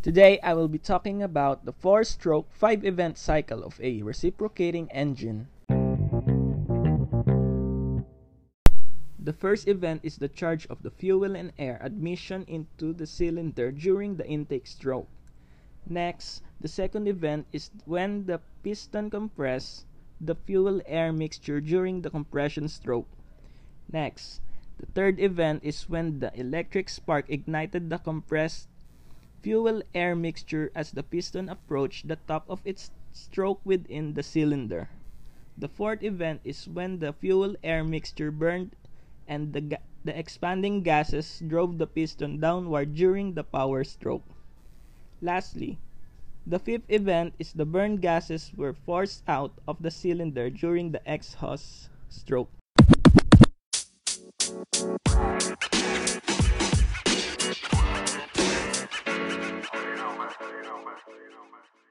Today I will be talking about the 4-stroke 5-event cycle of a reciprocating engine. The first event is the charge of the fuel and air admission into the cylinder during the intake stroke. Next, the second event is when the piston compress the fuel-air mixture during the compression stroke. Next, the third event is when the electric spark ignited the compressed fuel-air mixture as the piston approached the top of its stroke within the cylinder. The fourth event is when the fuel-air mixture burned and the, ga- the expanding gases drove the piston downward during the power stroke. Lastly, the fifth event is the burned gases were forced out of the cylinder during the exhaust stroke. it on back.